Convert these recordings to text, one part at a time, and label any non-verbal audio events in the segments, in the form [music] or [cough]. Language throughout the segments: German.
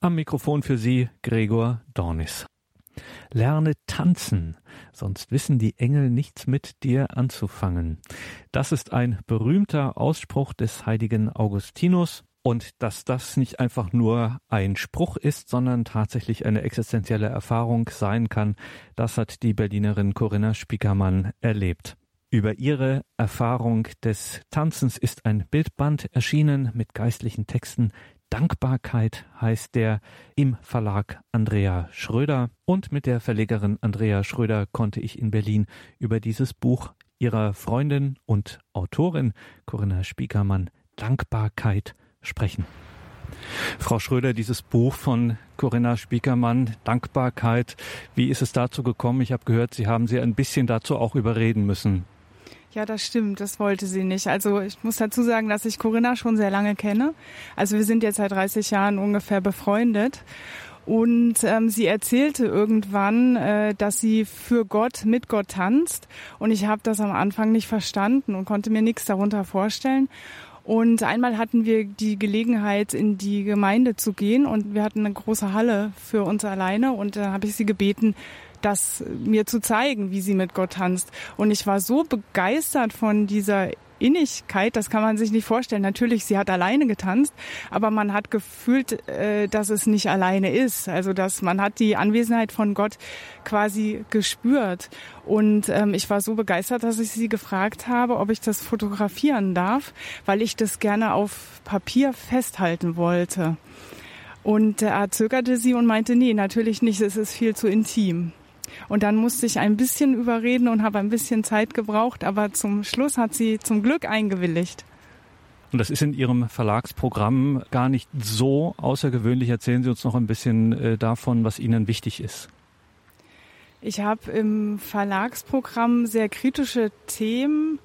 Am Mikrofon für Sie Gregor Dornis. Lerne tanzen, sonst wissen die Engel nichts mit dir anzufangen. Das ist ein berühmter Ausspruch des heiligen Augustinus. Und dass das nicht einfach nur ein Spruch ist, sondern tatsächlich eine existenzielle Erfahrung sein kann, das hat die Berlinerin Corinna Spiekermann erlebt. Über ihre Erfahrung des Tanzens ist ein Bildband erschienen mit geistlichen Texten, Dankbarkeit heißt der im Verlag Andrea Schröder. Und mit der Verlegerin Andrea Schröder konnte ich in Berlin über dieses Buch ihrer Freundin und Autorin Corinna Spiekermann Dankbarkeit sprechen. Frau Schröder, dieses Buch von Corinna Spiekermann, Dankbarkeit, wie ist es dazu gekommen? Ich habe gehört, Sie haben sie ein bisschen dazu auch überreden müssen. Ja, das stimmt. Das wollte sie nicht. Also ich muss dazu sagen, dass ich Corinna schon sehr lange kenne. Also wir sind jetzt seit 30 Jahren ungefähr befreundet. Und ähm, sie erzählte irgendwann, äh, dass sie für Gott mit Gott tanzt. Und ich habe das am Anfang nicht verstanden und konnte mir nichts darunter vorstellen. Und einmal hatten wir die Gelegenheit, in die Gemeinde zu gehen und wir hatten eine große Halle für uns alleine und da habe ich sie gebeten, das mir zu zeigen, wie sie mit Gott tanzt. Und ich war so begeistert von dieser Innigkeit, das kann man sich nicht vorstellen. Natürlich, sie hat alleine getanzt, aber man hat gefühlt, äh, dass es nicht alleine ist. Also, dass man hat die Anwesenheit von Gott quasi gespürt. Und ähm, ich war so begeistert, dass ich sie gefragt habe, ob ich das fotografieren darf, weil ich das gerne auf Papier festhalten wollte. Und er zögerte sie und meinte, nee, natürlich nicht, es ist viel zu intim. Und dann musste ich ein bisschen überreden und habe ein bisschen Zeit gebraucht, aber zum Schluss hat sie zum Glück eingewilligt. Und das ist in Ihrem Verlagsprogramm gar nicht so außergewöhnlich. Erzählen Sie uns noch ein bisschen äh, davon, was Ihnen wichtig ist. Ich habe im Verlagsprogramm sehr kritische Themen,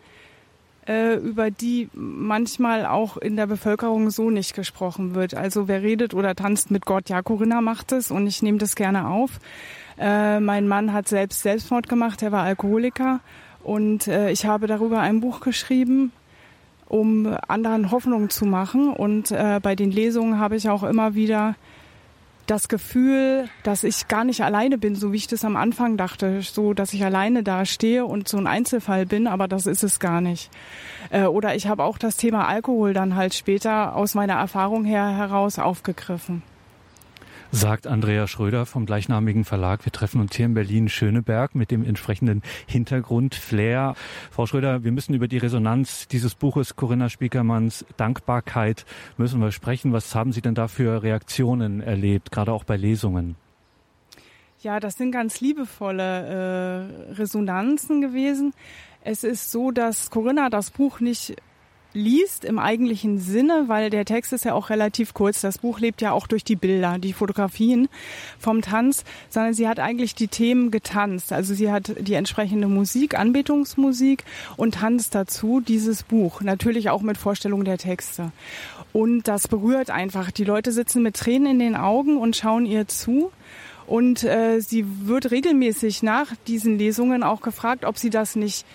äh, über die manchmal auch in der Bevölkerung so nicht gesprochen wird. Also wer redet oder tanzt mit Gott, ja, Corinna macht es und ich nehme das gerne auf. Äh, mein Mann hat selbst Selbstmord gemacht, er war Alkoholiker und äh, ich habe darüber ein Buch geschrieben, um anderen Hoffnung zu machen. Und äh, bei den Lesungen habe ich auch immer wieder das Gefühl, dass ich gar nicht alleine bin, so wie ich das am Anfang dachte, so dass ich alleine da stehe und so ein Einzelfall bin, aber das ist es gar nicht. Äh, oder ich habe auch das Thema Alkohol dann halt später aus meiner Erfahrung her heraus aufgegriffen sagt Andrea Schröder vom gleichnamigen Verlag. Wir treffen uns hier in Berlin-Schöneberg mit dem entsprechenden Hintergrund Flair. Frau Schröder, wir müssen über die Resonanz dieses Buches Corinna Spiekermanns Dankbarkeit müssen wir sprechen. Was haben Sie denn da für Reaktionen erlebt, gerade auch bei Lesungen? Ja, das sind ganz liebevolle äh, Resonanzen gewesen. Es ist so, dass Corinna das Buch nicht liest im eigentlichen Sinne, weil der Text ist ja auch relativ kurz. Das Buch lebt ja auch durch die Bilder, die Fotografien vom Tanz, sondern sie hat eigentlich die Themen getanzt. Also sie hat die entsprechende Musik, Anbetungsmusik und tanzt dazu dieses Buch. Natürlich auch mit Vorstellung der Texte. Und das berührt einfach. Die Leute sitzen mit Tränen in den Augen und schauen ihr zu. Und äh, sie wird regelmäßig nach diesen Lesungen auch gefragt, ob sie das nicht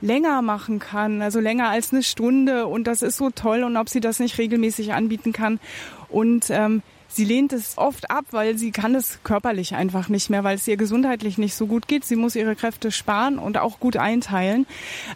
länger machen kann, also länger als eine Stunde. Und das ist so toll und ob sie das nicht regelmäßig anbieten kann. Und ähm, sie lehnt es oft ab, weil sie kann es körperlich einfach nicht mehr, weil es ihr gesundheitlich nicht so gut geht. Sie muss ihre Kräfte sparen und auch gut einteilen.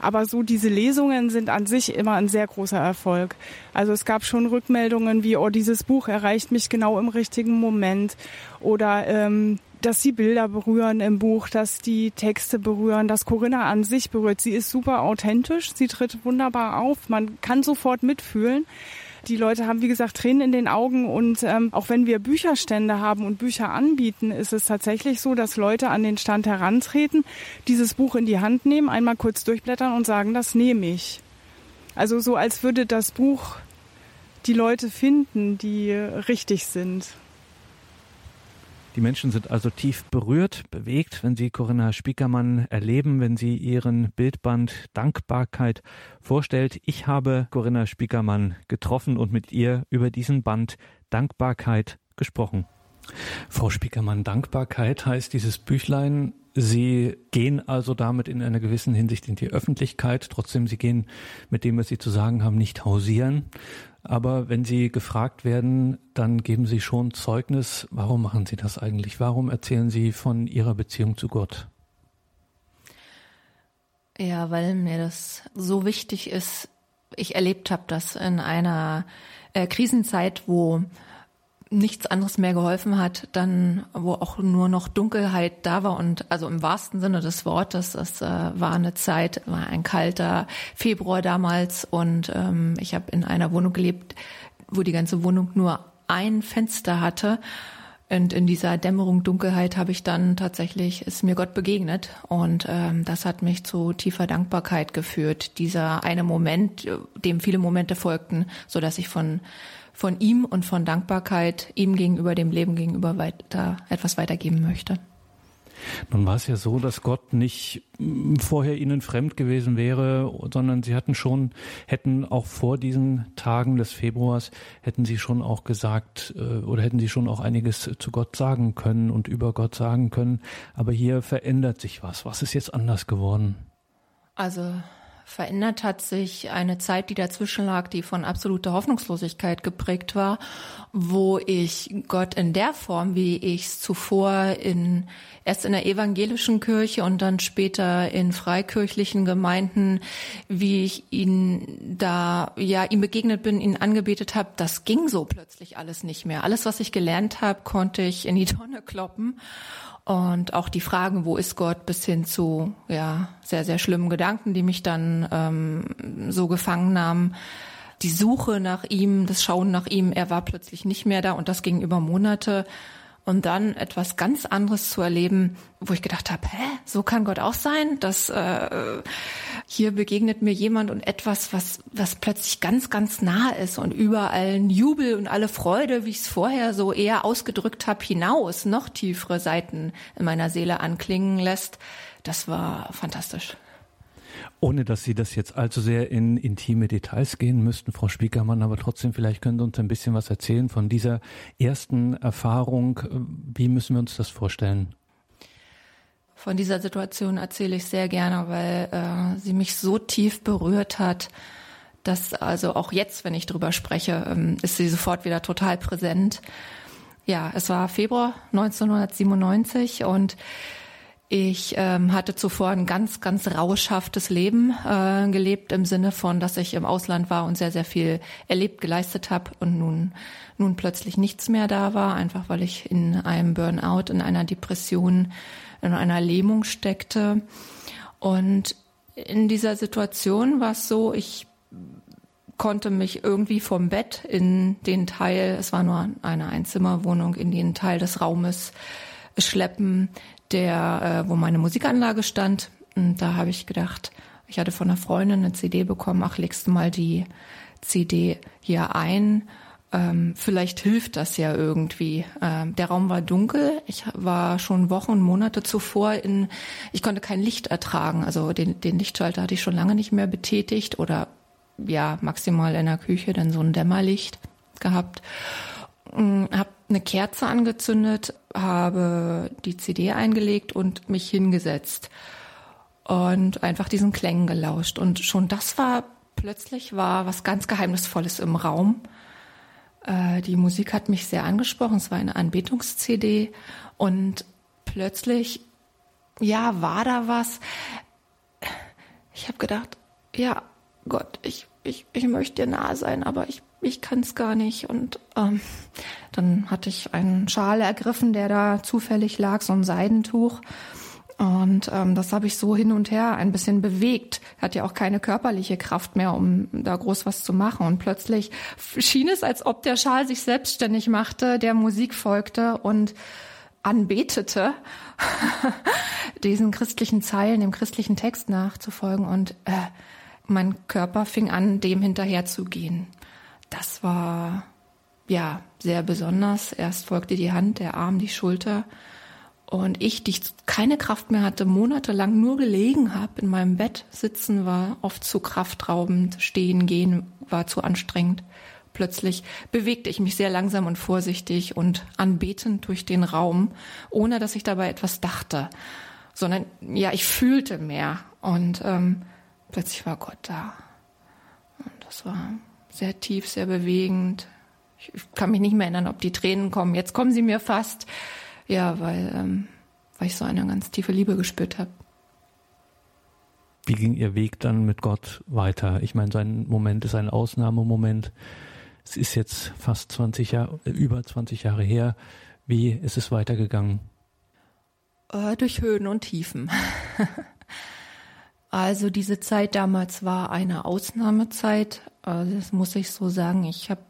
Aber so diese Lesungen sind an sich immer ein sehr großer Erfolg. Also es gab schon Rückmeldungen wie, oh, dieses Buch erreicht mich genau im richtigen Moment oder ähm, dass die Bilder berühren im Buch, dass die Texte berühren, dass Corinna an sich berührt. Sie ist super authentisch, sie tritt wunderbar auf, man kann sofort mitfühlen. Die Leute haben, wie gesagt, Tränen in den Augen und ähm, auch wenn wir Bücherstände haben und Bücher anbieten, ist es tatsächlich so, dass Leute an den Stand herantreten, dieses Buch in die Hand nehmen, einmal kurz durchblättern und sagen, das nehme ich. Also so, als würde das Buch die Leute finden, die richtig sind. Die Menschen sind also tief berührt, bewegt, wenn sie Corinna Spiekermann erleben, wenn sie ihren Bildband Dankbarkeit vorstellt. Ich habe Corinna Spiekermann getroffen und mit ihr über diesen Band Dankbarkeit gesprochen. Frau Spiekermann, Dankbarkeit heißt dieses Büchlein. Sie gehen also damit in einer gewissen Hinsicht in die Öffentlichkeit. Trotzdem, Sie gehen mit dem, was Sie zu sagen haben, nicht hausieren. Aber wenn Sie gefragt werden, dann geben Sie schon Zeugnis. Warum machen Sie das eigentlich? Warum erzählen Sie von Ihrer Beziehung zu Gott? Ja, weil mir das so wichtig ist. Ich erlebt habe das in einer äh, Krisenzeit, wo nichts anderes mehr geholfen hat, dann wo auch nur noch Dunkelheit da war und also im wahrsten Sinne des Wortes, es äh, war eine Zeit, war ein kalter Februar damals und ähm, ich habe in einer Wohnung gelebt, wo die ganze Wohnung nur ein Fenster hatte und in dieser Dämmerung, Dunkelheit habe ich dann tatsächlich, ist mir Gott begegnet. Und ähm, das hat mich zu tiefer Dankbarkeit geführt. Dieser eine Moment, dem viele Momente folgten, so dass ich von von ihm und von Dankbarkeit ihm gegenüber, dem Leben gegenüber weiter, etwas weitergeben möchte. Nun war es ja so, dass Gott nicht mm, vorher ihnen fremd gewesen wäre, sondern sie hatten schon, hätten auch vor diesen Tagen des Februars, hätten sie schon auch gesagt, äh, oder hätten sie schon auch einiges zu Gott sagen können und über Gott sagen können. Aber hier verändert sich was. Was ist jetzt anders geworden? Also Verändert hat sich eine Zeit, die dazwischen lag, die von absoluter Hoffnungslosigkeit geprägt war, wo ich Gott in der Form, wie ich es zuvor in, erst in der evangelischen Kirche und dann später in freikirchlichen Gemeinden, wie ich ihn da, ja, ihm begegnet bin, ihn angebetet habe, das ging so plötzlich alles nicht mehr. Alles, was ich gelernt habe, konnte ich in die Tonne kloppen. Und auch die Fragen, wo ist Gott, bis hin zu ja sehr, sehr schlimmen Gedanken, die mich dann ähm, so gefangen nahmen. Die Suche nach ihm, das Schauen nach ihm, er war plötzlich nicht mehr da und das ging über Monate und dann etwas ganz anderes zu erleben, wo ich gedacht habe, hä, so kann Gott auch sein, dass äh, hier begegnet mir jemand und etwas, was was plötzlich ganz ganz nah ist und überall ein Jubel und alle Freude, wie ich es vorher so eher ausgedrückt habe, hinaus noch tiefere Seiten in meiner Seele anklingen lässt. Das war fantastisch. Ohne dass Sie das jetzt allzu sehr in intime Details gehen müssten, Frau Spiekermann, aber trotzdem vielleicht können Sie uns ein bisschen was erzählen von dieser ersten Erfahrung. Wie müssen wir uns das vorstellen? Von dieser Situation erzähle ich sehr gerne, weil äh, sie mich so tief berührt hat, dass also auch jetzt, wenn ich drüber spreche, ähm, ist sie sofort wieder total präsent. Ja, es war Februar 1997 und ich ähm, hatte zuvor ein ganz, ganz rauschhaftes Leben äh, gelebt im Sinne von, dass ich im Ausland war und sehr, sehr viel erlebt, geleistet habe und nun, nun plötzlich nichts mehr da war, einfach weil ich in einem Burnout, in einer Depression, in einer Lähmung steckte. Und in dieser Situation war es so, ich konnte mich irgendwie vom Bett in den Teil, es war nur eine Einzimmerwohnung, in den Teil des Raumes schleppen, der, äh, wo meine Musikanlage stand. Und da habe ich gedacht, ich hatte von einer Freundin eine CD bekommen, ach, legst du mal die CD hier ein. Ähm, vielleicht hilft das ja irgendwie. Ähm, der Raum war dunkel. Ich war schon Wochen und Monate zuvor in, ich konnte kein Licht ertragen. Also den, den Lichtschalter hatte ich schon lange nicht mehr betätigt oder ja, maximal in der Küche dann so ein Dämmerlicht gehabt. Mm, habe eine Kerze angezündet, habe die CD eingelegt und mich hingesetzt und einfach diesen Klängen gelauscht. Und schon das war plötzlich war was ganz Geheimnisvolles im Raum. Äh, die Musik hat mich sehr angesprochen. Es war eine Anbetungs-CD und plötzlich, ja, war da was. Ich habe gedacht, ja, Gott, ich, ich, ich möchte dir nahe sein, aber ich ich kann es gar nicht. Und ähm, dann hatte ich einen Schal ergriffen, der da zufällig lag, so ein Seidentuch. Und ähm, das habe ich so hin und her ein bisschen bewegt. Hat ja auch keine körperliche Kraft mehr, um da groß was zu machen. Und plötzlich schien es, als ob der Schal sich selbstständig machte, der Musik folgte und anbetete, [laughs] diesen christlichen Zeilen, dem christlichen Text nachzufolgen. Und äh, mein Körper fing an, dem hinterherzugehen das war ja sehr besonders. Erst folgte die Hand, der Arm, die Schulter. Und ich, die keine Kraft mehr hatte, monatelang nur gelegen habe, in meinem Bett sitzen war oft zu kraftraubend, stehen, gehen war zu anstrengend. Plötzlich bewegte ich mich sehr langsam und vorsichtig und anbetend durch den Raum, ohne dass ich dabei etwas dachte, sondern ja, ich fühlte mehr und ähm, plötzlich war Gott da. Und das war sehr tief, sehr bewegend. Ich kann mich nicht mehr erinnern, ob die Tränen kommen. Jetzt kommen sie mir fast. Ja, weil, ähm, weil ich so eine ganz tiefe Liebe gespürt habe. Wie ging Ihr Weg dann mit Gott weiter? Ich meine, sein Moment ist ein Ausnahmemoment. Es ist jetzt fast 20 Jahre, über 20 Jahre her. Wie ist es weitergegangen? Äh, durch Höhen und Tiefen. [laughs] also diese Zeit damals war eine Ausnahmezeit. Also das muss ich so sagen. Ich habe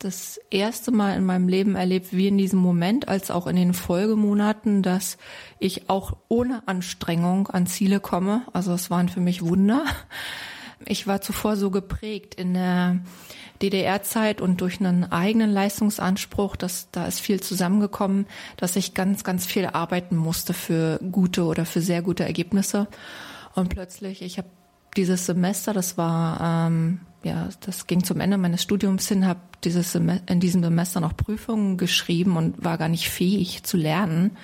das erste Mal in meinem Leben erlebt, wie in diesem Moment, als auch in den Folgemonaten, dass ich auch ohne Anstrengung an Ziele komme. Also es waren für mich Wunder. Ich war zuvor so geprägt in der DDR-Zeit und durch einen eigenen Leistungsanspruch, dass da ist viel zusammengekommen, dass ich ganz, ganz viel arbeiten musste für gute oder für sehr gute Ergebnisse. Und plötzlich, ich habe dieses Semester, das war ähm, ja, das ging zum Ende meines Studiums hin, habe dieses in diesem Semester noch Prüfungen geschrieben und war gar nicht fähig zu lernen.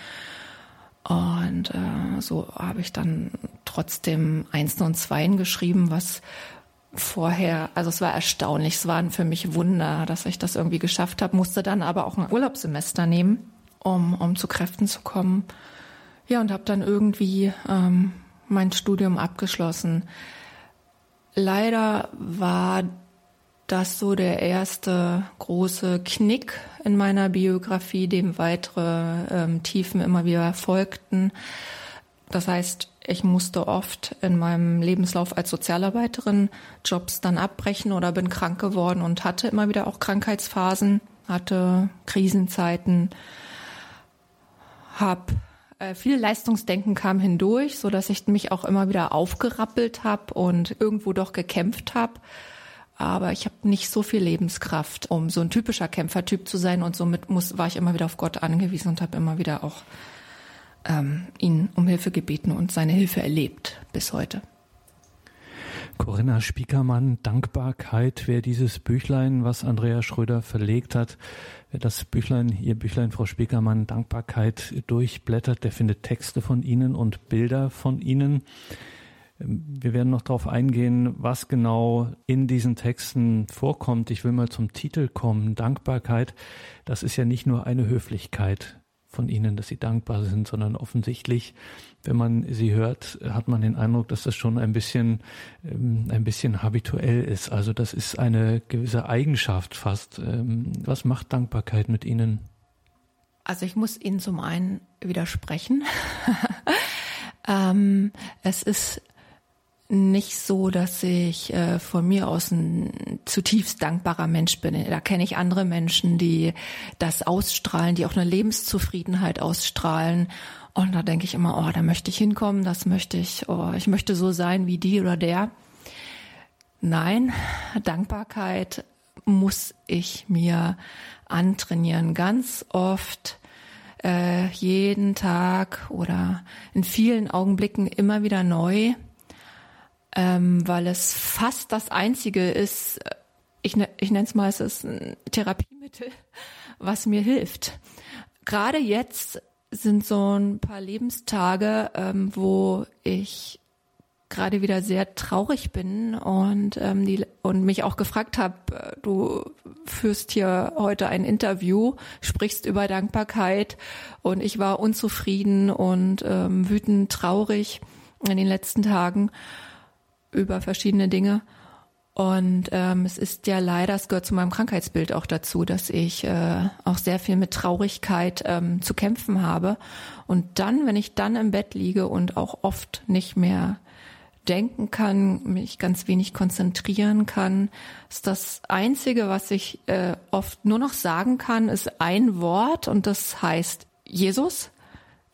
Und äh, so habe ich dann trotzdem Einsen und Zweien geschrieben, was vorher, also es war erstaunlich, es waren für mich Wunder, dass ich das irgendwie geschafft habe, musste dann aber auch ein Urlaubssemester nehmen, um, um zu Kräften zu kommen. Ja, und habe dann irgendwie ähm, mein Studium abgeschlossen. Leider war das so der erste große Knick in meiner Biografie, dem weitere ähm, Tiefen immer wieder folgten. Das heißt, ich musste oft in meinem Lebenslauf als Sozialarbeiterin Jobs dann abbrechen oder bin krank geworden und hatte immer wieder auch Krankheitsphasen, hatte Krisenzeiten, habe viel Leistungsdenken kam hindurch, so dass ich mich auch immer wieder aufgerappelt habe und irgendwo doch gekämpft habe. Aber ich habe nicht so viel Lebenskraft, um so ein typischer Kämpfertyp zu sein und somit muss, war ich immer wieder auf Gott angewiesen und habe immer wieder auch ähm, ihn um Hilfe gebeten und seine Hilfe erlebt bis heute. Corinna Spiekermann, Dankbarkeit, wer dieses Büchlein, was Andrea Schröder verlegt hat, wer das Büchlein, ihr Büchlein, Frau Spiekermann, Dankbarkeit durchblättert, der findet Texte von Ihnen und Bilder von Ihnen. Wir werden noch darauf eingehen, was genau in diesen Texten vorkommt. Ich will mal zum Titel kommen. Dankbarkeit, das ist ja nicht nur eine Höflichkeit von ihnen, dass sie dankbar sind, sondern offensichtlich, wenn man sie hört, hat man den Eindruck, dass das schon ein bisschen, ähm, ein bisschen habituell ist. Also das ist eine gewisse Eigenschaft fast. Ähm, was macht Dankbarkeit mit Ihnen? Also ich muss Ihnen zum einen widersprechen. [laughs] ähm, es ist nicht so, dass ich äh, von mir aus ein zutiefst dankbarer Mensch bin. Da kenne ich andere Menschen, die das ausstrahlen, die auch eine Lebenszufriedenheit ausstrahlen. Und da denke ich immer, oh, da möchte ich hinkommen, das möchte ich, oh, ich möchte so sein wie die oder der. Nein, Dankbarkeit muss ich mir antrainieren. Ganz oft, äh, jeden Tag oder in vielen Augenblicken immer wieder neu ähm, weil es fast das einzige ist, ich, ne, ich nenne es mal, es ist ein Therapiemittel, was mir hilft. Gerade jetzt sind so ein paar Lebenstage, ähm, wo ich gerade wieder sehr traurig bin und ähm, die und mich auch gefragt habe, äh, du führst hier heute ein Interview, sprichst über Dankbarkeit und ich war unzufrieden und ähm, wütend, traurig in den letzten Tagen über verschiedene Dinge. Und ähm, es ist ja leider, es gehört zu meinem Krankheitsbild auch dazu, dass ich äh, auch sehr viel mit Traurigkeit ähm, zu kämpfen habe. Und dann, wenn ich dann im Bett liege und auch oft nicht mehr denken kann, mich ganz wenig konzentrieren kann, ist das Einzige, was ich äh, oft nur noch sagen kann, ist ein Wort und das heißt Jesus.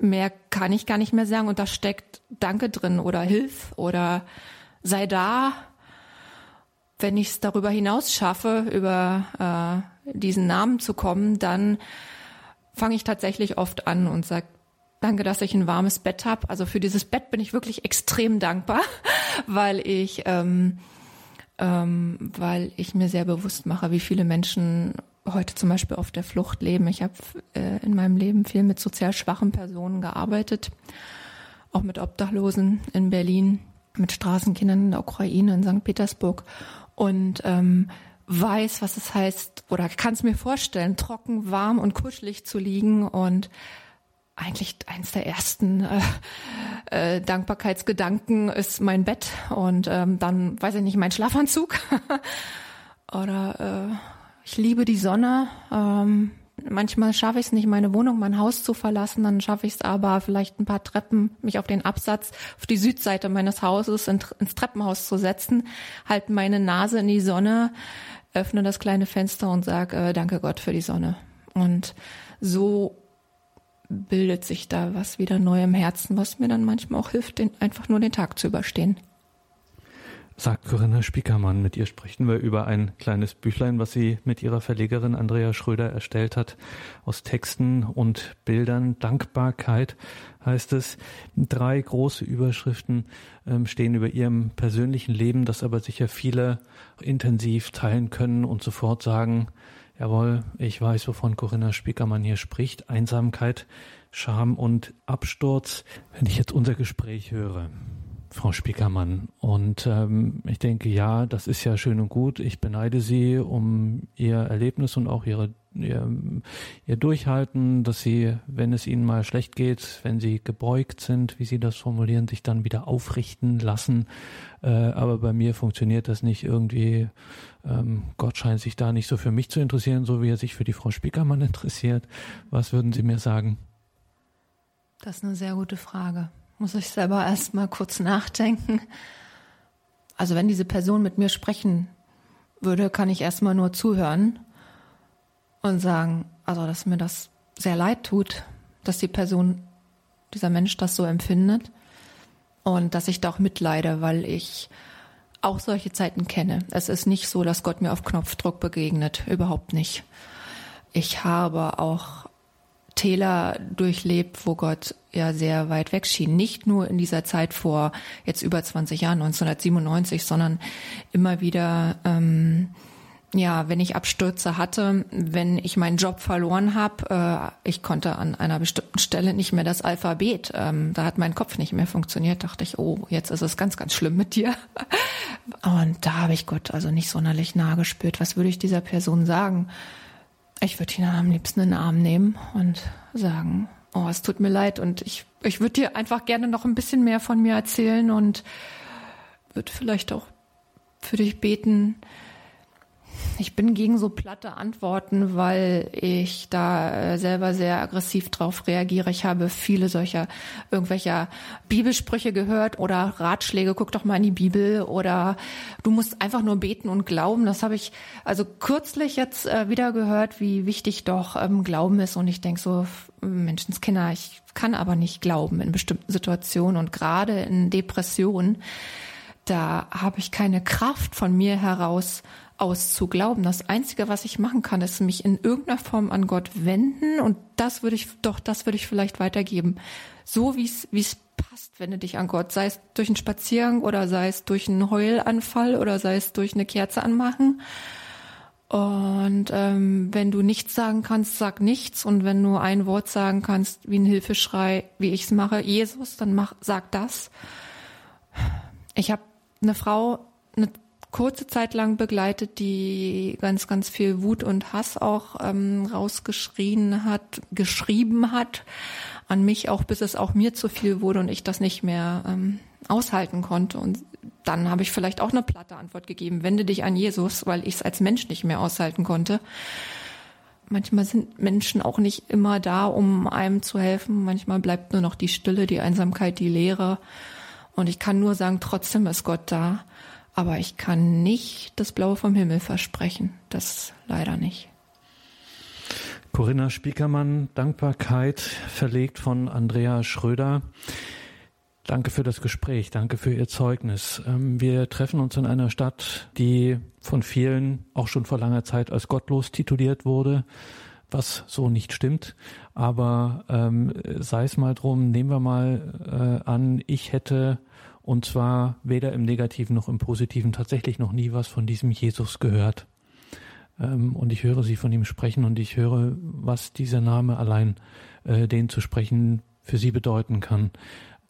Mehr kann ich gar nicht mehr sagen und da steckt Danke drin oder Hilf oder sei da, wenn ich es darüber hinaus schaffe, über äh, diesen Namen zu kommen, dann fange ich tatsächlich oft an und sage, danke, dass ich ein warmes Bett habe. Also für dieses Bett bin ich wirklich extrem dankbar, [laughs] weil ich, ähm, ähm, weil ich mir sehr bewusst mache, wie viele Menschen heute zum Beispiel auf der Flucht leben. Ich habe äh, in meinem Leben viel mit sozial schwachen Personen gearbeitet, auch mit Obdachlosen in Berlin mit Straßenkindern in der Ukraine, in St. Petersburg und ähm, weiß, was es heißt oder kann es mir vorstellen, trocken, warm und kuschelig zu liegen und eigentlich eins der ersten äh, äh, Dankbarkeitsgedanken ist mein Bett und ähm, dann weiß ich nicht mein Schlafanzug [laughs] oder äh, ich liebe die Sonne. Ähm, manchmal schaffe ich es nicht, meine Wohnung, mein Haus zu verlassen, dann schaffe ich es aber vielleicht ein paar Treppen, mich auf den Absatz, auf die Südseite meines Hauses in, ins Treppenhaus zu setzen, halte meine Nase in die Sonne, öffne das kleine Fenster und sage, äh, danke Gott für die Sonne. Und so bildet sich da was wieder neu im Herzen, was mir dann manchmal auch hilft, den, einfach nur den Tag zu überstehen sagt Corinna Spiekermann. Mit ihr sprechen wir über ein kleines Büchlein, was sie mit ihrer Verlegerin Andrea Schröder erstellt hat, aus Texten und Bildern. Dankbarkeit heißt es. Drei große Überschriften ähm, stehen über ihrem persönlichen Leben, das aber sicher viele intensiv teilen können und sofort sagen, jawohl, ich weiß, wovon Corinna Spiekermann hier spricht. Einsamkeit, Scham und Absturz. Wenn ich jetzt unser Gespräch höre, Frau Spiekermann. Und ähm, ich denke, ja, das ist ja schön und gut. Ich beneide Sie um Ihr Erlebnis und auch Ihre, Ihr, Ihr Durchhalten, dass Sie, wenn es Ihnen mal schlecht geht, wenn Sie gebeugt sind, wie Sie das formulieren, sich dann wieder aufrichten lassen. Äh, aber bei mir funktioniert das nicht irgendwie. Ähm, Gott scheint sich da nicht so für mich zu interessieren, so wie er sich für die Frau Spiekermann [laughs] interessiert. Was würden Sie mir sagen? Das ist eine sehr gute Frage muss ich selber erst mal kurz nachdenken. Also wenn diese Person mit mir sprechen würde, kann ich erst mal nur zuhören und sagen, also dass mir das sehr leid tut, dass die Person, dieser Mensch das so empfindet und dass ich da auch mitleide, weil ich auch solche Zeiten kenne. Es ist nicht so, dass Gott mir auf Knopfdruck begegnet, überhaupt nicht. Ich habe auch Täler durchlebt, wo Gott ja sehr weit weg schien. Nicht nur in dieser Zeit vor jetzt über 20 Jahren, 1997, sondern immer wieder, ähm, ja, wenn ich Abstürze hatte, wenn ich meinen Job verloren habe, äh, ich konnte an einer bestimmten Stelle nicht mehr das Alphabet, ähm, da hat mein Kopf nicht mehr funktioniert, dachte ich, oh, jetzt ist es ganz, ganz schlimm mit dir. [laughs] Und da habe ich Gott also nicht sonderlich nahe gespürt. Was würde ich dieser Person sagen? Ich würde ihn am liebsten in den Arm nehmen und sagen, oh, es tut mir leid und ich, ich würde dir einfach gerne noch ein bisschen mehr von mir erzählen und würde vielleicht auch für dich beten, ich bin gegen so platte Antworten, weil ich da äh, selber sehr aggressiv drauf reagiere. Ich habe viele solcher irgendwelcher Bibelsprüche gehört oder Ratschläge, guck doch mal in die Bibel oder du musst einfach nur beten und glauben. Das habe ich also kürzlich jetzt äh, wieder gehört, wie wichtig doch ähm, Glauben ist und ich denke so, Menschenskinder, ich kann aber nicht glauben in bestimmten Situationen und gerade in Depressionen, da habe ich keine Kraft von mir heraus aus zu glauben. Das Einzige, was ich machen kann, ist mich in irgendeiner Form an Gott wenden und das würde ich, doch, das würde ich vielleicht weitergeben. So wie es, wie es passt, wende dich an Gott. Sei es durch einen Spaziergang oder sei es durch einen Heulanfall oder sei es durch eine Kerze anmachen. Und ähm, wenn du nichts sagen kannst, sag nichts. Und wenn du ein Wort sagen kannst, wie ein Hilfeschrei, wie ich es mache, Jesus, dann mach, sag das. Ich habe eine Frau, eine kurze Zeit lang begleitet, die ganz, ganz viel Wut und Hass auch ähm, rausgeschrien hat, geschrieben hat an mich, auch bis es auch mir zu viel wurde und ich das nicht mehr ähm, aushalten konnte. Und dann habe ich vielleicht auch eine platte Antwort gegeben, wende dich an Jesus, weil ich es als Mensch nicht mehr aushalten konnte. Manchmal sind Menschen auch nicht immer da, um einem zu helfen. Manchmal bleibt nur noch die Stille, die Einsamkeit, die Leere. Und ich kann nur sagen, trotzdem ist Gott da. Aber ich kann nicht das Blaue vom Himmel versprechen. Das leider nicht. Corinna Spiekermann, Dankbarkeit, verlegt von Andrea Schröder. Danke für das Gespräch, danke für Ihr Zeugnis. Ähm, wir treffen uns in einer Stadt, die von vielen auch schon vor langer Zeit als gottlos tituliert wurde, was so nicht stimmt. Aber ähm, sei es mal drum, nehmen wir mal äh, an, ich hätte und zwar weder im Negativen noch im Positiven tatsächlich noch nie was von diesem Jesus gehört. Ähm, und ich höre sie von ihm sprechen und ich höre, was dieser Name allein, äh, den zu sprechen, für sie bedeuten kann.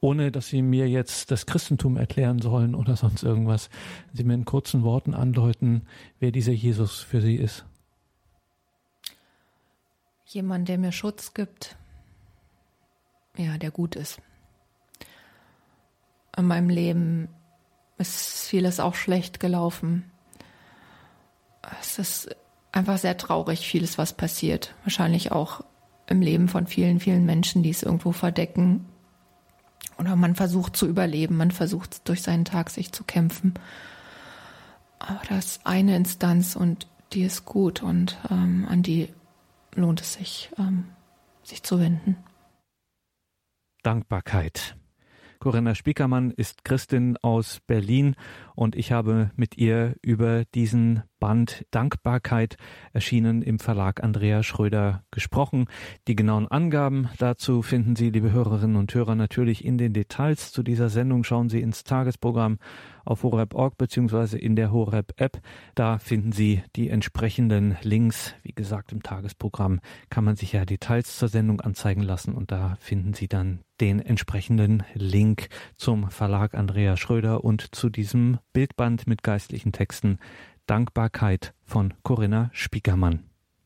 ohne dass Sie mir jetzt das Christentum erklären sollen oder sonst irgendwas, Sie mir in kurzen Worten andeuten, wer dieser Jesus für Sie ist. Jemand, der mir Schutz gibt, ja, der gut ist. In meinem Leben ist vieles auch schlecht gelaufen. Es ist einfach sehr traurig, vieles, was passiert. Wahrscheinlich auch im Leben von vielen, vielen Menschen, die es irgendwo verdecken. Oder man versucht zu überleben, man versucht durch seinen Tag sich zu kämpfen. Aber das ist eine Instanz und die ist gut und ähm, an die lohnt es sich, ähm, sich zu wenden. Dankbarkeit. Corinna Spiekermann ist Christin aus Berlin und ich habe mit ihr über diesen Band Dankbarkeit erschienen im Verlag Andrea Schröder gesprochen. Die genauen Angaben dazu finden Sie, liebe Hörerinnen und Hörer, natürlich in den Details zu dieser Sendung. Schauen Sie ins Tagesprogramm auf horeb.org beziehungsweise in der Horeb-App. Da finden Sie die entsprechenden Links. Wie gesagt, im Tagesprogramm kann man sich ja Details zur Sendung anzeigen lassen und da finden Sie dann den entsprechenden Link zum Verlag Andrea Schröder und zu diesem Bildband mit geistlichen Texten Dankbarkeit von Corinna Spiekermann.